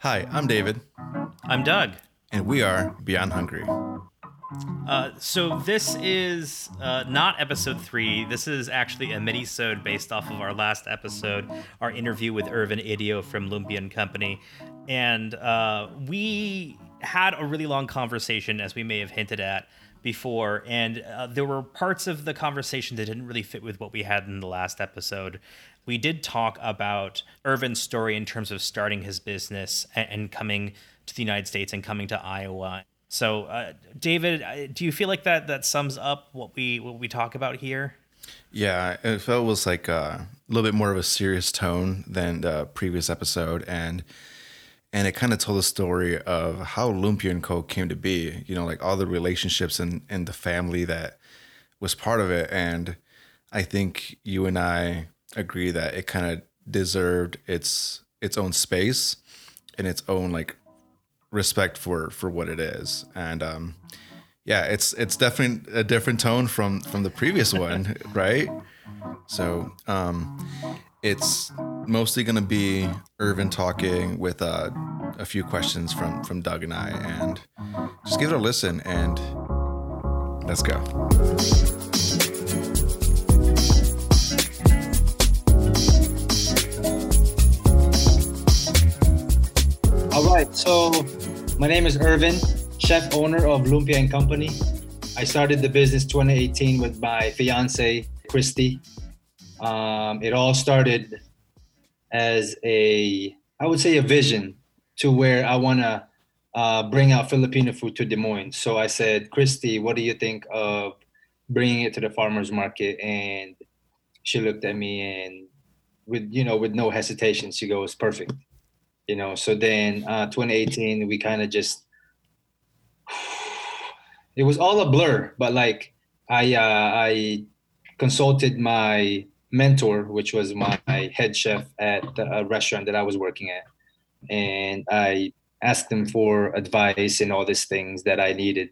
Hi, I'm David, I'm Doug. and we are Beyond Hungry. Uh, so this is uh, not episode three. This is actually a mini-sode based off of our last episode, our interview with Irvin Idio from Lumpia and Company, and uh, we had a really long conversation, as we may have hinted at before, and uh, there were parts of the conversation that didn't really fit with what we had in the last episode. We did talk about Irvin's story in terms of starting his business and, coming to the United States and coming to Iowa. So, uh, David, uh, do you feel like that that sums up what we what we talk about here? Yeah, it felt was like uh, a little bit more of a serious tone than the previous episode, and and it kind of told the story of how Lumpia and Co came to be. You know, like all the relationships and and the family that was part of it. And I think you and I agree that it kind of deserved its its own space and its own like respect for for what it is. And um, yeah, it's it's definitely a different tone from from the previous one, right? So um, it's mostly going to be Irvin talking with uh, a few questions from from Doug and I, and just give it a listen and let's go. All right, so my name is Irvin, chef owner of Lumpia and Company. I started the business 2018 with my fiance, Christy. Um, it all started as a, I would say, a vision to where I want to uh, bring out Filipino food to Des Moines. So I said, Christy, what do you think of bringing it to the farmers market? And she looked at me and with, you know, with no hesitation, she goes, perfect you know so then uh 2018 we kind of just it was all a blur but like i uh i consulted my mentor which was my head chef at a restaurant that i was working at. And i asked him for advice and all these things that i needed.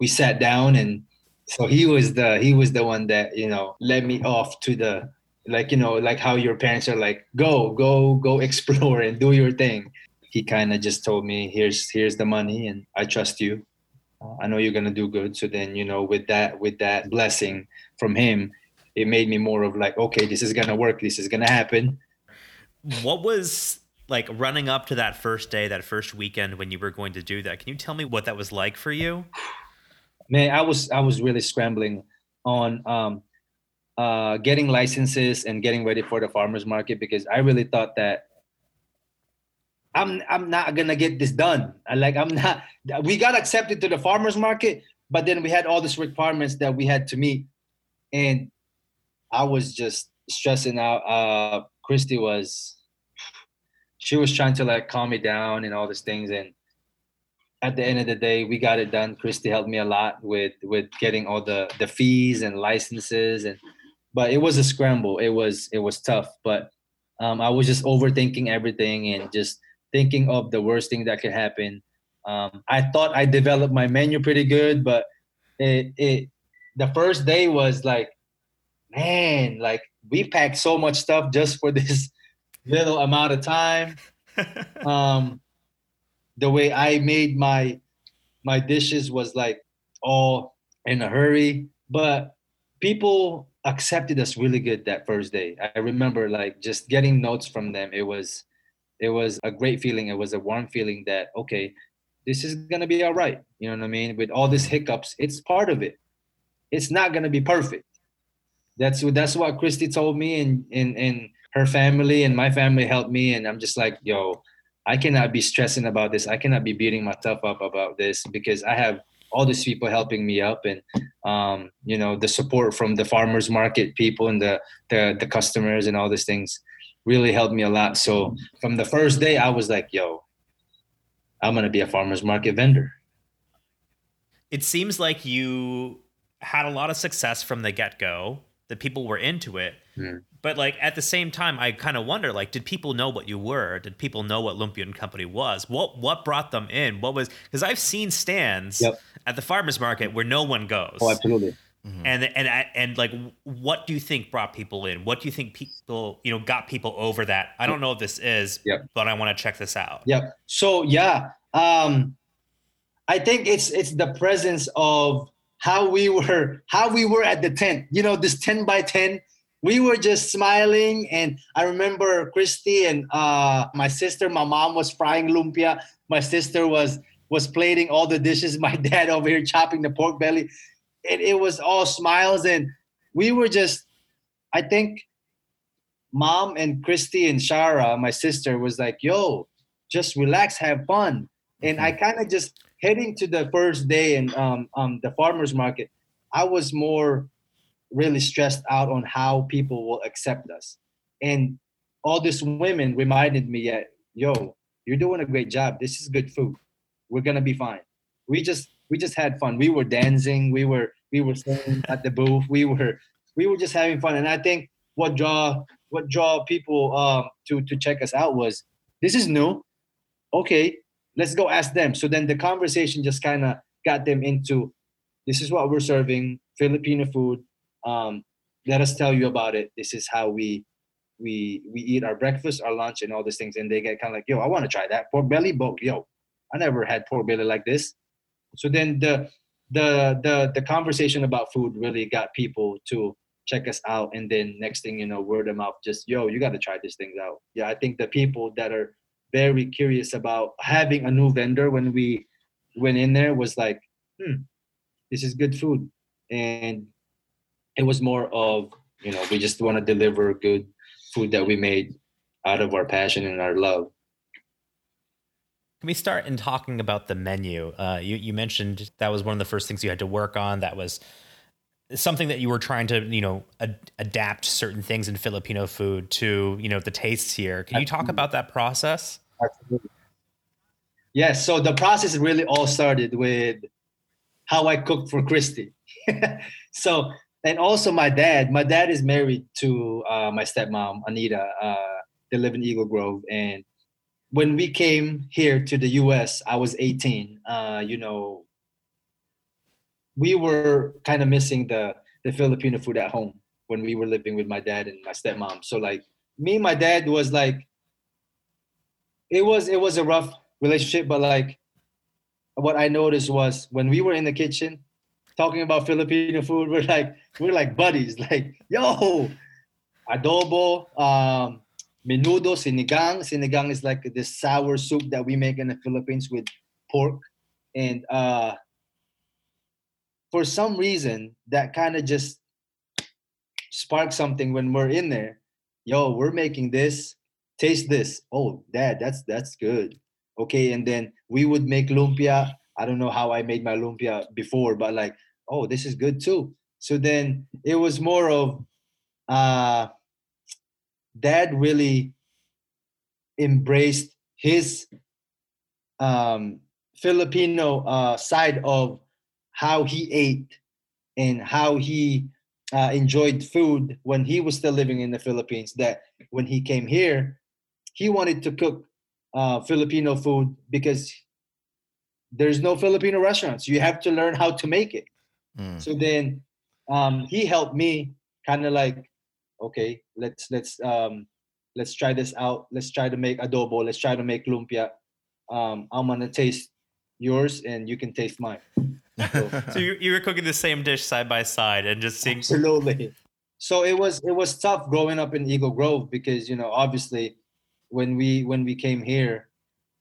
We sat down and so he was the he was the one that you know led me off to the like you know like how your parents are like go go go explore and do your thing. He kind of just told me here's here's the money and i trust you. Uh, i know you're gonna do good. So then you know with that with that blessing from him it made me more of like okay this is gonna work. This is gonna happen. What was like running up to that first day, that first weekend when you were going to do that? Can you tell me what that was like for you? man i was i was really scrambling on um uh, getting licenses and getting ready for the farmers market because I really thought that I'm I'm not gonna get this done. I like I'm not. We got accepted to the farmers market, but then we had all these requirements that we had to meet, and I was just stressing out. Uh, Christy was, she was trying to like calm me down and all these things, and at the end of the day, we got it done. Christy helped me a lot with with getting all the the fees and licenses and but it was a scramble. It was it was tough, but um, I was just overthinking everything and just thinking of the worst thing that could happen. Um, I thought I developed my menu pretty good, but it it the first day was like, man, like we packed so much stuff just for this little amount of time. um, the way I made my my dishes was like all in a hurry, but people accepted us really good that first day. I remember like just getting notes from them. It was it was a great feeling. It was a warm feeling that okay, this is gonna be all right. You know what I mean? With all these hiccups, it's part of it. It's not gonna be perfect. That's what that's what Christy told me, and and and her family and my family helped me, and I'm just like, yo, I cannot be stressing about this. I cannot be beating myself up about this because I have all these people helping me up and um, you know the support from the farmers market people and the, the the customers and all these things really helped me a lot. So from the first day i was like yo i'm gonna be a farmers market vendor. It seems like you had a lot of success from the get go. the people were into it, Mm. but like at the same time, I kind of wonder: like, did people know what you were? Did people know what Lumpia and Company was? What what brought them in? What was because I've seen stands Yep. at the farmers market where no one goes. oh absolutely Mm-hmm. And and and like, what do you think brought people in? What do you think people you know got people over that? I don't know what this is, yep. but I want to check this out. Yeah. So yeah, um, I think it's it's the presence of how we were how we were at the tent. You know, this ten by ten. We were just smiling, and I remember Christy and uh, my sister. My mom was frying lumpia. My sister was was plating all the dishes. My dad over here chopping the pork belly it, it was all smiles and we were just i think mom and christy and shara my sister was like yo just relax have fun and i mm-hmm. kind of just heading to the first day and um, um, the farmers market i was more really stressed out on how people will accept us and all these women reminded me that yo you're doing a great job this is good food we're gonna be fine we just we just had fun. We were dancing. We were we were singing at the booth. We were we were just having fun. And I think what draw what draw people um, to to check us out was this is new. Okay, let's go ask them. So then the conversation just kind of got them into this is what we're serving Filipino food. Um, let us tell you about it. This is how we we we eat our breakfast, our lunch, and all these things. And they get kind of like, yo, I want to try that pork belly. But yo, I never had pork belly like this. So then the the the the conversation about food really got people to check us out and then next thing you know word of mouth just yo you got to try these things out yeah i think the people that are very curious about having a new vendor when we went in there was like hmm this is good food and it was more of you know we just want to deliver good food that we made out of our passion and our love can we start in talking about the menu? Uh, you, you mentioned that was one of the first things you had to work on. That was something that you were trying to, you know, ad- adapt certain things in Filipino food to, you know, the tastes here. Can you talk about that process? Absolutely. Yes. So the process really all started with how I cooked for Christy. so, and also my dad. My dad is married to uh, my stepmom Anita. Uh, they live in Eagle Grove, and when we came here to the US, I was 18. Uh, you know, we were kind of missing the the Filipino food at home when we were living with my dad and my stepmom. So like me and my dad was like it was it was a rough relationship, but like what I noticed was when we were in the kitchen talking about Filipino food, we're like we're like buddies, like yo, adobo, um, menudo, sinigang. Sinigang is like this sour soup that we make in the Philippines with pork. And uh, for some reason, that kind of just sparked something when we're in there. Yo, we're making this. Taste this. Oh, dad, that's that's good. Okay, and then we would make lumpia. I don't know how I made my lumpia before, but like, oh, this is good too. So then it was more of uh dad really embraced his um, Filipino uh, side of how he ate and how he uh, enjoyed food when he was still living in the Philippines. That when he came here, he wanted to cook uh, Filipino food because there's no Filipino restaurants. You have to learn how to make it. Mm. So then um, he helped me kind of like okay let's let's um let's try this out. Let's try to make adobo. Let's try to make lumpia. Um i'm gonna taste yours and you can taste mine. So, so you, you were cooking the same dish side by side and just seeing absolutely. So it was it was tough growing up in eagle grove because you know obviously when we when we came here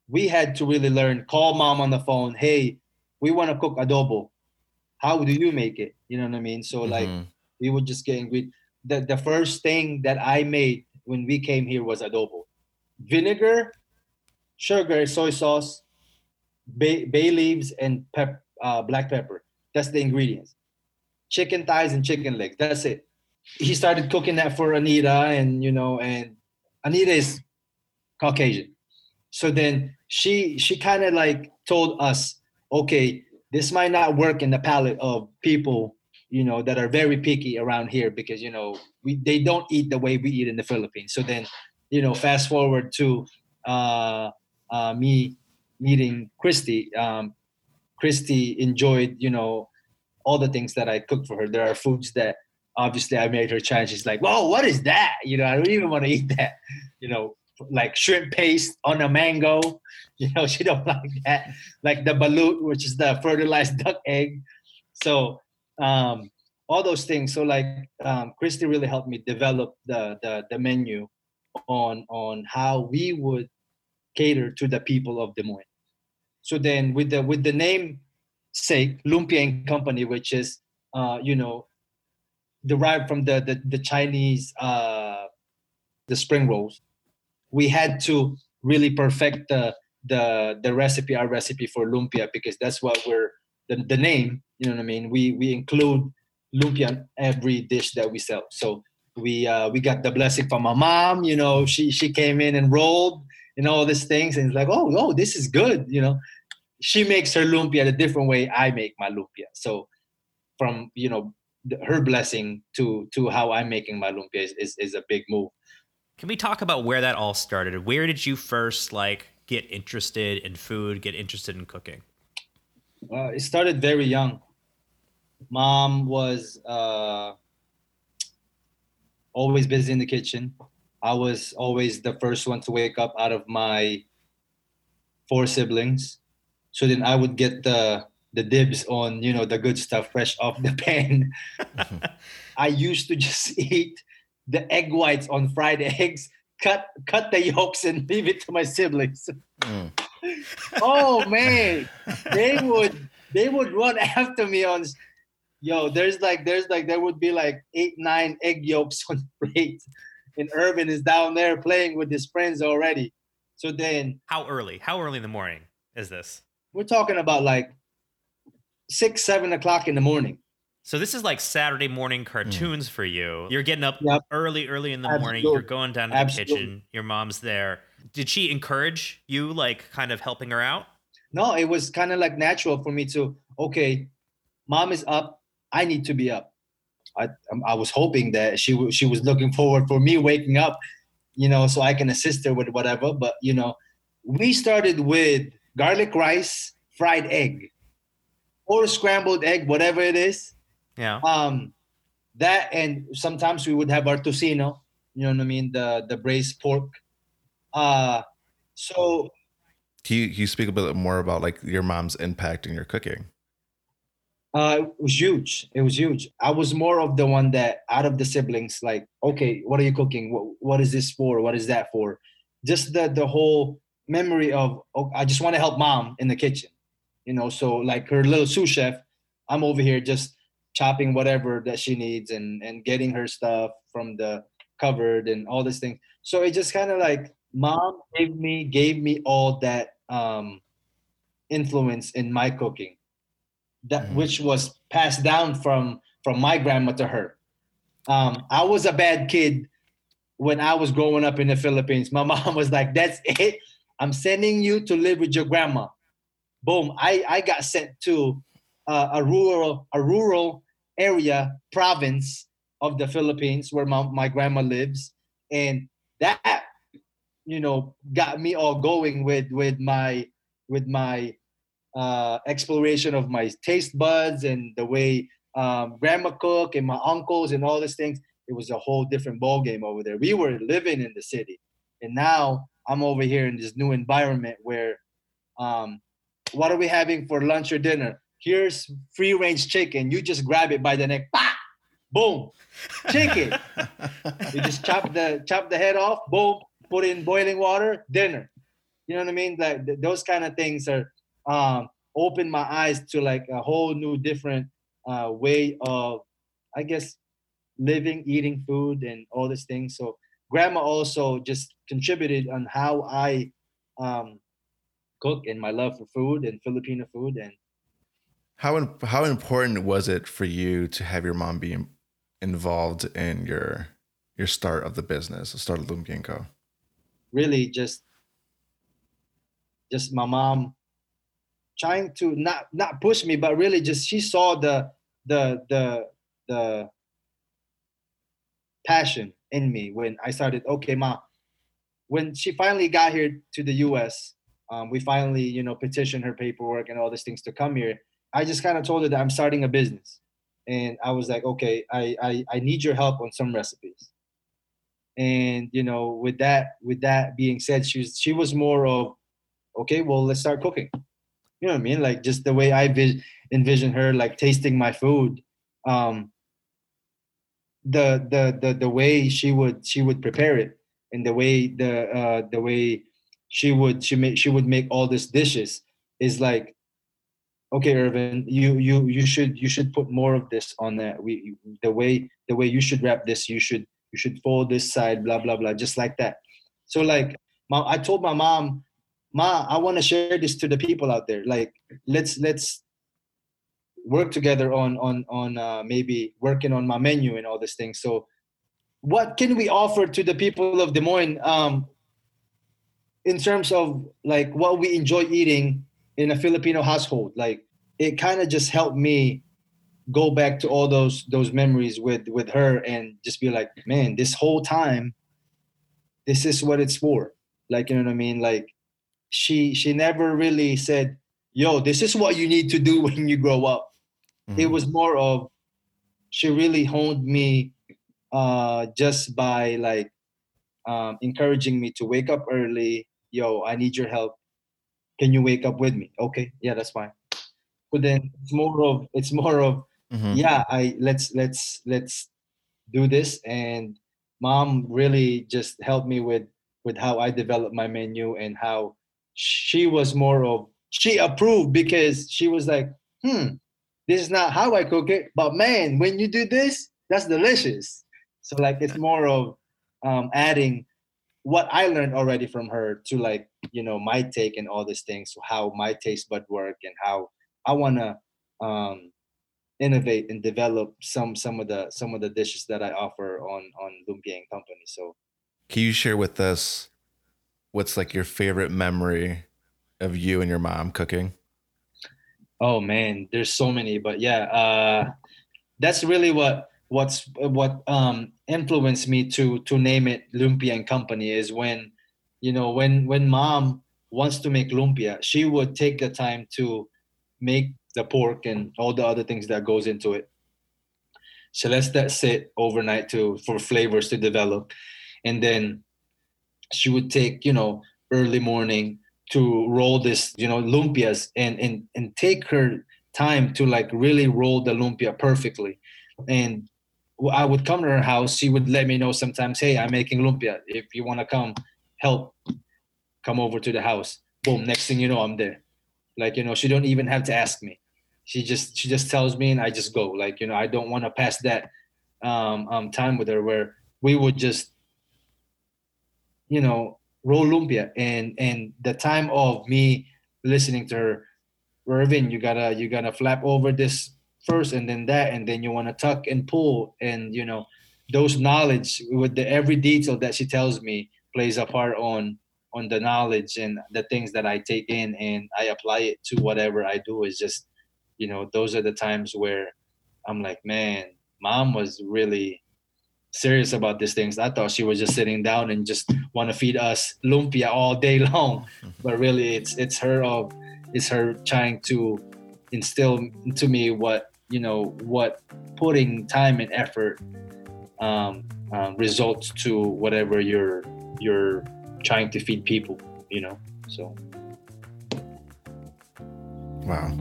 we had to really learn call mom on the phone hey we want to cook adobo how do you make it you know what i mean so mm-hmm. like we were just getting angry the, the first thing that I made when we came here was adobo. Vinegar, sugar, soy sauce, bay, bay leaves, and pep, uh, black pepper. That's the ingredients. Chicken thighs and chicken legs. That's it. He started cooking that for Anita, and you know, and Anita is Caucasian. So then she she kind of like told us, okay, this might not work in the palate of people you know that are very picky around here because you know we they don't eat the way we eat in the Philippines. So then, you know, fast forward to uh, uh, me meeting Christy. Um, Christy enjoyed you know all the things that I cook for her. There are foods that obviously I made her try, and she's like, "Whoa, what is that?" You know, I don't even want to eat that. You know, like shrimp paste on a mango. You know, she don't like that. Like the balut, which is the fertilized duck egg. So um, all those things. So like um, Christy really helped me develop the, the the menu on on how we would cater to the people of Des Moines. So then with the with the name sake, Lumpia and Company, which is uh, you know derived from the the, the Chinese uh, the spring rolls, we had to really perfect the the the recipe, our recipe for lumpia, because that's what we're the, the name. You know what I mean? We we include lumpia in every dish that we sell. So we uh, we got the blessing from my mom. You know, she she came in and rolled and all these things, and it's like, oh, oh, this is good. You know, she makes her lumpia the different way I make my lumpia. So from you know her blessing to to how I'm making my lumpia is, is, is a big move. Can we talk about where that all started? Where did you first like get interested in food, get interested in cooking? Uh, it started very young. Mom was uh, always busy in the kitchen. I was always the first one to wake up out of my four siblings. So then I would get the the dibs on you know the good stuff fresh off the pan. I used to just eat the egg whites on fried eggs, cut cut the yolks and leave it to my siblings. Mm. oh man, they would they would run after me on. Yo, there's like there's like there would be like eight nine egg yolks on the plate, and Irvin is down there playing with his friends already. So then, how early? How early in the morning is this? We're talking about like six seven o'clock in the morning. So this is like Saturday morning hmm. cartoons mm. for you. You're getting up yep. early, early in the Absolutely. morning. You're going down to the Absolutely. kitchen. Your mom's there. Did she encourage you, like kind of helping her out? No, it was kind of like natural for me to. Okay, mom is up. I need to be up. I um, I was hoping that she she was looking forward for me waking up, you know, so I can assist her with whatever. But you know, we started with garlic rice, fried egg, or scrambled egg, whatever it is yeah. Um, that and sometimes we would have our tocino. You know what I mean? The the braised pork. Uh, so. Can you, can you speak a bit more about like your mom's impact in your cooking? Uh, it was huge. It was huge. I was more of the one that out of the siblings, like, okay, what are you cooking? What, what is this for? What is that for? Just the the whole memory of oh, I just want to help mom in the kitchen, you know. So like her little sous chef, I'm over here just chopping whatever that she needs and and getting her stuff from the cupboard and all these things. So it just kind of like mom gave me gave me all that um, influence in my cooking, that mm-hmm. which was passed down from from my grandma to her. Um, I was a bad kid when I was growing up in the Philippines. My mom was like, "That's it. I'm sending you to live with your grandma." Boom! I I got sent to uh, a rural a rural area, province of the Philippines where my, my grandma lives. And that, you know, got me all going with with my with my uh, exploration of my taste buds and the way um, grandma cook and my uncles and all these things. It was a whole different ball game over there. We were living in the city, and now I'm over here in this new environment where, um, what are we having for lunch or dinner? Here's free range chicken. You just grab it by the neck, bah! boom, chicken. you just chop the chop the head off, boom, put in boiling water, dinner. You know what I mean? Like th- those kind of things are um, open my eyes to like a whole new different uh, way of, I guess, living, eating food, and all these things. So grandma also just contributed on how I um, cook and my love for food and Filipino food and how how important was it for you to have your mom be involved in your your start of the business, the start of Lumpia Co? Really, just just my mom trying to not not push me, but really just she saw the the the the passion in me when I started. Okay, ma. When she finally got here to the U.S., um, we finally you know petitioned her paperwork and all these things to come here I just kind of told her that I'm starting a business, and I was like, okay, I I, I need your help on some recipes. And you know, with that with that being said, she was she was more of, okay, well, let's start cooking. You know what I mean? Like just the way I vis- envision her, like tasting my food. Um, the the the the way she would she would prepare it and the way the uh the way she would she make she would make all these dishes is like okay irvin you you you should you should put more of this on that we the way the way you should wrap this you should you should fold this side blah blah blah just like that. So like i told my mom ma i want to share this to the people out there. Like let's let's work together on on on uh, maybe working on my menu and all these things. So what can we offer to the people of des moines um, in terms of like what we enjoy eating in a filipino household. Like it kind of just helped me go back to all those those memories with with her and just be like man this whole time this is what it's for. Like you know what i mean? Like she she never really said yo this is what you need to do when you grow up. Mm-hmm. it was more of she really honed me uh just by like um encouraging me to wake up early. Yo i need your help can you wake up with me? Okay yeah that's fine. But then it's more of it's more of mm-hmm. yeah i let's let's let's do this. And mom really just helped me with with how i developed my menu and how she was more of she approved because she was like hmm this is not how i cook it but man when you do this that's delicious. So like it's more of um, adding what I learned already from her to like you know my take and all these things, how my taste bud work and how I wanna um, innovate and develop some some of the some of the dishes that I offer on on Lumpia Company. So, can you share with us what's like your favorite memory of you and your mom cooking? Oh man, there's so many, but yeah, uh, that's really what what's what um influenced me to to name it lumpia and company is when you know when when mom wants to make lumpia she would take the time to make the pork and all the other things that goes into it. She lets that sit overnight to for flavors to develop. And then she would take you know early morning to roll this you know lumpias and and and take her time to like really roll the lumpia perfectly. And I would come to her house. She would let me know sometimes, hey, I'm making lumpia. If you want to come help, come over to the house. Boom. Next thing you know, I'm there. Like, you know, she don't even have to ask me. She just she just tells me and I just go. Like, you know, I don't want to pass that um, um, time with her where we would just, you know, roll lumpia and and the time of me listening to her, Irvin, you gotta you gotta flap over this first and then that and then you want to tuck and pull and you know those knowledge with the every detail that she tells me plays a part on on the knowledge and the things that I take in and I apply it to whatever I do. Is just you know those are the times where I'm like man mom was really serious about these things. I thought she was just sitting down and just want to feed us lumpia all day long. But really it's it's her of it's her trying to instill into me what you know what putting time and effort um, um, results to whatever you're you're trying to feed people you know so. Wow.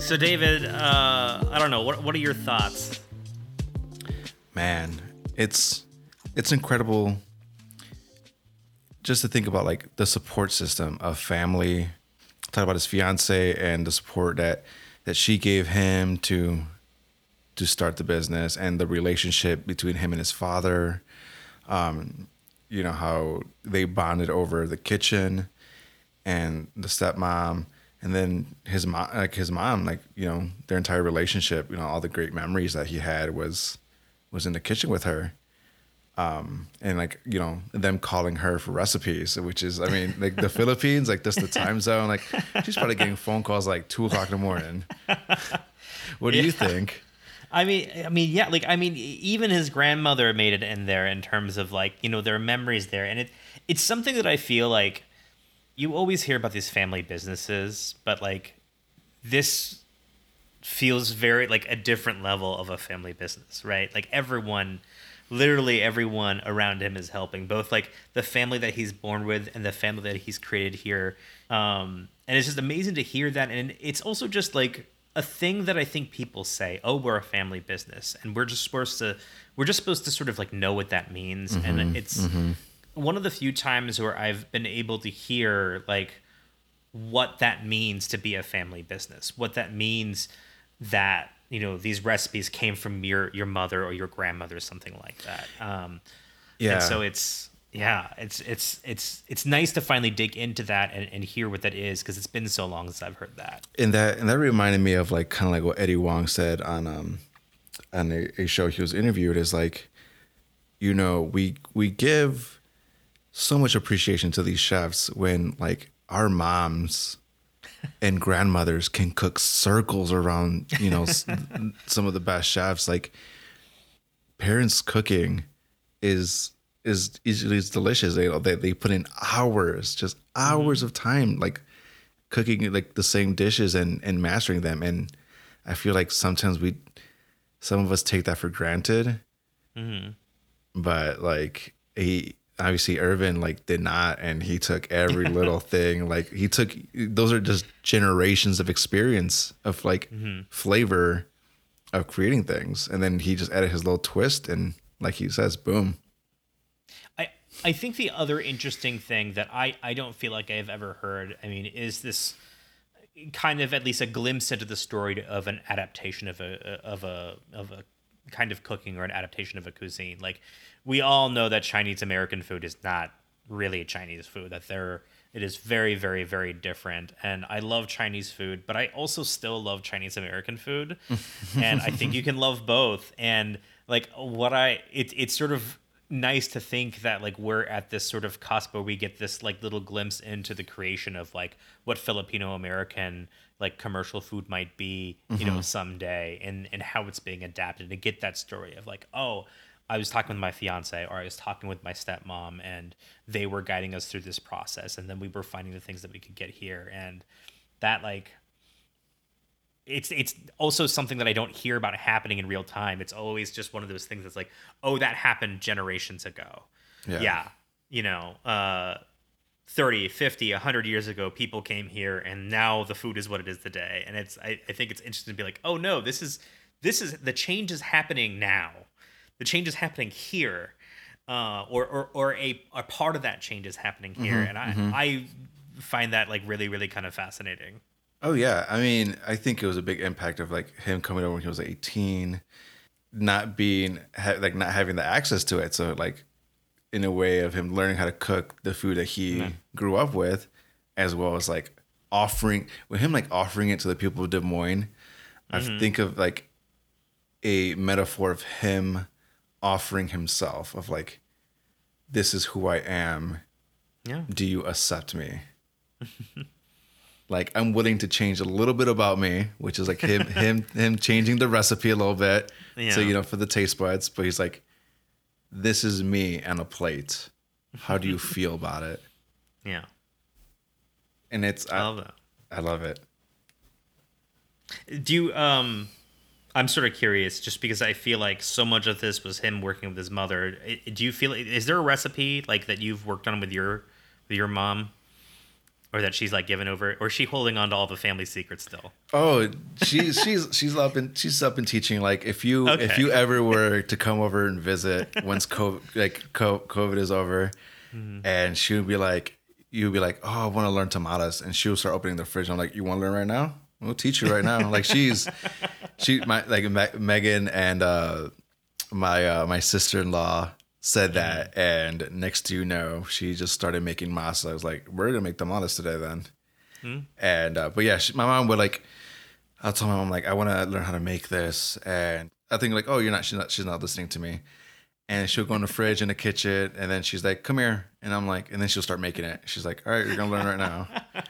So david uh, i don't know what, what are your thoughts? Man it's it's incredible just to think about like the support system of family talk about his fiance and the support that that she gave him to to start the business and the relationship between him and his father. Um, you know how they bonded over the kitchen and the stepmom and then his mom like his mom like you know their entire relationship you know all the great memories that he had was was in the kitchen with her um, and like you know them calling her for recipes, which is I mean like the Philippines, like just the time zone, like she's probably getting phone calls like two o'clock in the morning. what do yeah. you think? I mean, I mean, yeah, like I mean, even his grandmother made it in there in terms of like you know there are memories there, and it it's something that I feel like you always hear about these family businesses, but like this feels very like a different level of a family business, right? Like everyone literally everyone around him is helping both like the family that he's born with and the family that he's created here. Um and it's just amazing to hear that. And it's also just like a thing that i think people say oh we're a family business and we're just supposed to we're just supposed to sort of like know what that means. Mm-hmm, and it's mm-hmm. one of the few times where i've been able to hear like what that means to be a family business what that means that you know these recipes came from your your mother or your grandmother or something like that. Um yeah. and so it's yeah it's it's it's it's nice to finally dig into that and, and hear what that is because it's been so long since i've heard that. And that and that reminded me of like kind of like what eddie huang said on um on a, a show he was interviewed is like you know we we give so much appreciation to these chefs when like our moms and grandmothers can cook circles around you know some of the best chefs like parents cooking is is easily is delicious they, they they put in hours just hours mm-hmm. of time like cooking like the same dishes and and mastering them and i feel like sometimes we some of us take that for granted mm-hmm. but like he obviously Irvin like did not and he took every little thing like he took those are just generations of experience of like mm-hmm. flavor of creating things. And then he just added his little twist and like he says boom. I I think the other interesting thing that I I don't feel like I've ever heard I mean is this kind of at least a glimpse into the story of an adaptation of a of a of a kind of cooking or an adaptation of a cuisine. Like we all know that Chinese American food is not really Chinese food. That there it is very, very, very different. And I love Chinese food, but I also still love Chinese American food. and I think you can love both. And like what I it, it's sort of nice to think that like we're at this sort of cusp where we get this like little glimpse into the creation of like what Filipino American like commercial food might be, you mm-hmm. know, someday and and how it's being adapted to get that story of like, oh, I was talking with my fiance or I was talking with my stepmom and they were guiding us through this process and then we were finding the things that we could get here and that like it's it's also something that I don't hear about happening in real time. It's always just one of those things that's like, oh, that happened generations ago. Yeah. yeah you know, uh 30, 50, 100 years ago, people came here and now the food is what it is today. And it's I, I think it's interesting to be like, oh no, this is this is the change is happening now the change is happening here, uh, or, or or a a part of that change is happening here, mm-hmm, and I mm-hmm. I find that like really really kind of fascinating. Oh yeah, I mean, I think it was a big impact of like him coming over when he was eighteen, not being ha- like not having the access to it. So like, in a way of him learning how to cook the food that he mm-hmm. grew up with, as well as like offering with him like offering it to the people of Des Moines. I mm-hmm. think of like a metaphor of him offering himself of like this is who I am. Yeah. Do you accept me? like I'm willing to change a little bit about me, which is like him him him changing the recipe a little bit. Yeah. So you know for the taste buds, but he's like this is me and a plate. How do you feel about it? Yeah. And it's I, I love that. I love it. Do you um I'm sort of curious, just because I feel like so much of this was him working with his mother. Do you feel is there a recipe like that you've worked on with your with your mom, or that she's like given over, or is she holding on to all the family secrets still? Oh, she's she's she's up and she's up and teaching. Like if you okay. if you ever were to come over and visit once COVID like COVID is over, mm-hmm. and she would be like, you would be like, oh, I want to learn tamales, and she would start opening the fridge. I'm like, you want to learn right now? We'll teach you right now. like she's she my like Me- Megan and uh, my uh, my sister in law said that, and next to you know, she just started making masa. I was like, we're gonna make the tamales today then. Hmm? And uh, but yeah, she, my mom would like. I'll tell my mom like I want to learn how to make this, and I think like, oh, you're not she's not she's not listening to me. And she'll go in the fridge in the kitchen, and then she's like, "Come here," and I'm like, and then she'll start making it. She's like, "All right, you're gonna learn right now."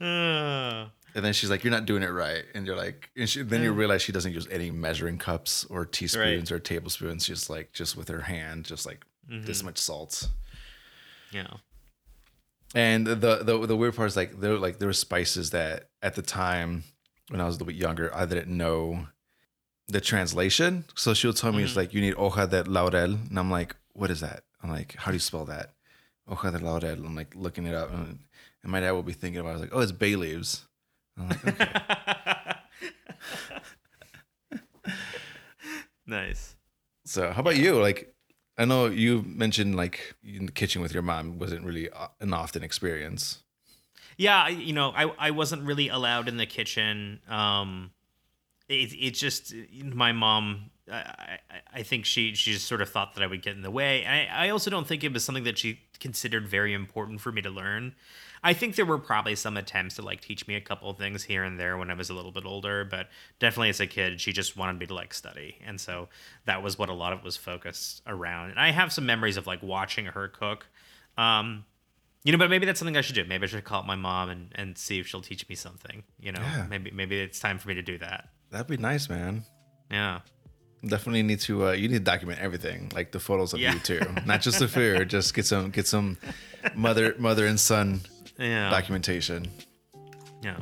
Uh, and then she's like, "You're not doing it right," and you're like, and she, then you realize she doesn't use any measuring cups or teaspoons right. or tablespoons. Just like just with her hand, just like mm-hmm. this much salt. Yeah. And the, the the weird part is like there like there were spices that at the time when I was a little bit younger I didn't know the translation. So she'll tell me it's like you need hoja de laurel, and I'm like, what is that? I'm like, how do you spell that? Hoja de laurel. I'm like looking it up, and, and my dad will be thinking about. it. I was like, oh, it's bay leaves. Like, okay. nice. so how about you? Like, I know you mentioned like in the kitchen with your mom wasn't really uh, an often experience. Yeah, you know, I I wasn't really allowed in the kitchen. Um, it it just my mom. I, I I think she she just sort of thought that I would get in the way. I I also don't think it was something that she considered very important for me to learn. I think there were probably some attempts to like teach me a couple of things here and there when I was a little bit older, but definitely as a kid, she just wanted me to like study, and so that was what a lot of it was focused around. And I have some memories of like watching her cook. Um, you know, but maybe that's something I should do. Maybe I should call up my mom and, and see if she'll teach me something. You know, Yeah. maybe maybe it's time for me to do that. That'd be nice, man. Yeah. Definitely need to. Uh, you need to document everything, like the photos of Yeah. you too, not just the food. Just get some get some mother mother and son Yeah. documentation. yeah.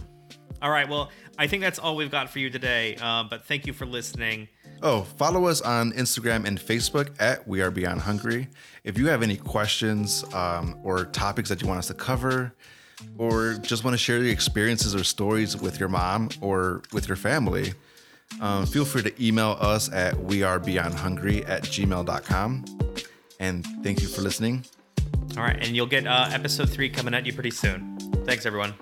All right. Well, I think that's all we've got for you today. Uh, but thank you for listening. Oh, follow us on Instagram and Facebook at We Are Beyond Hungry. If you have any questions um, or topics that you want us to cover, or just want to share your experiences or stories with your mom or with your family, um, feel free to email us at wearebeyondhungry at gmail.com. And thank you for listening. All right, and you'll get uh, episode three coming at you pretty soon. Thanks, everyone.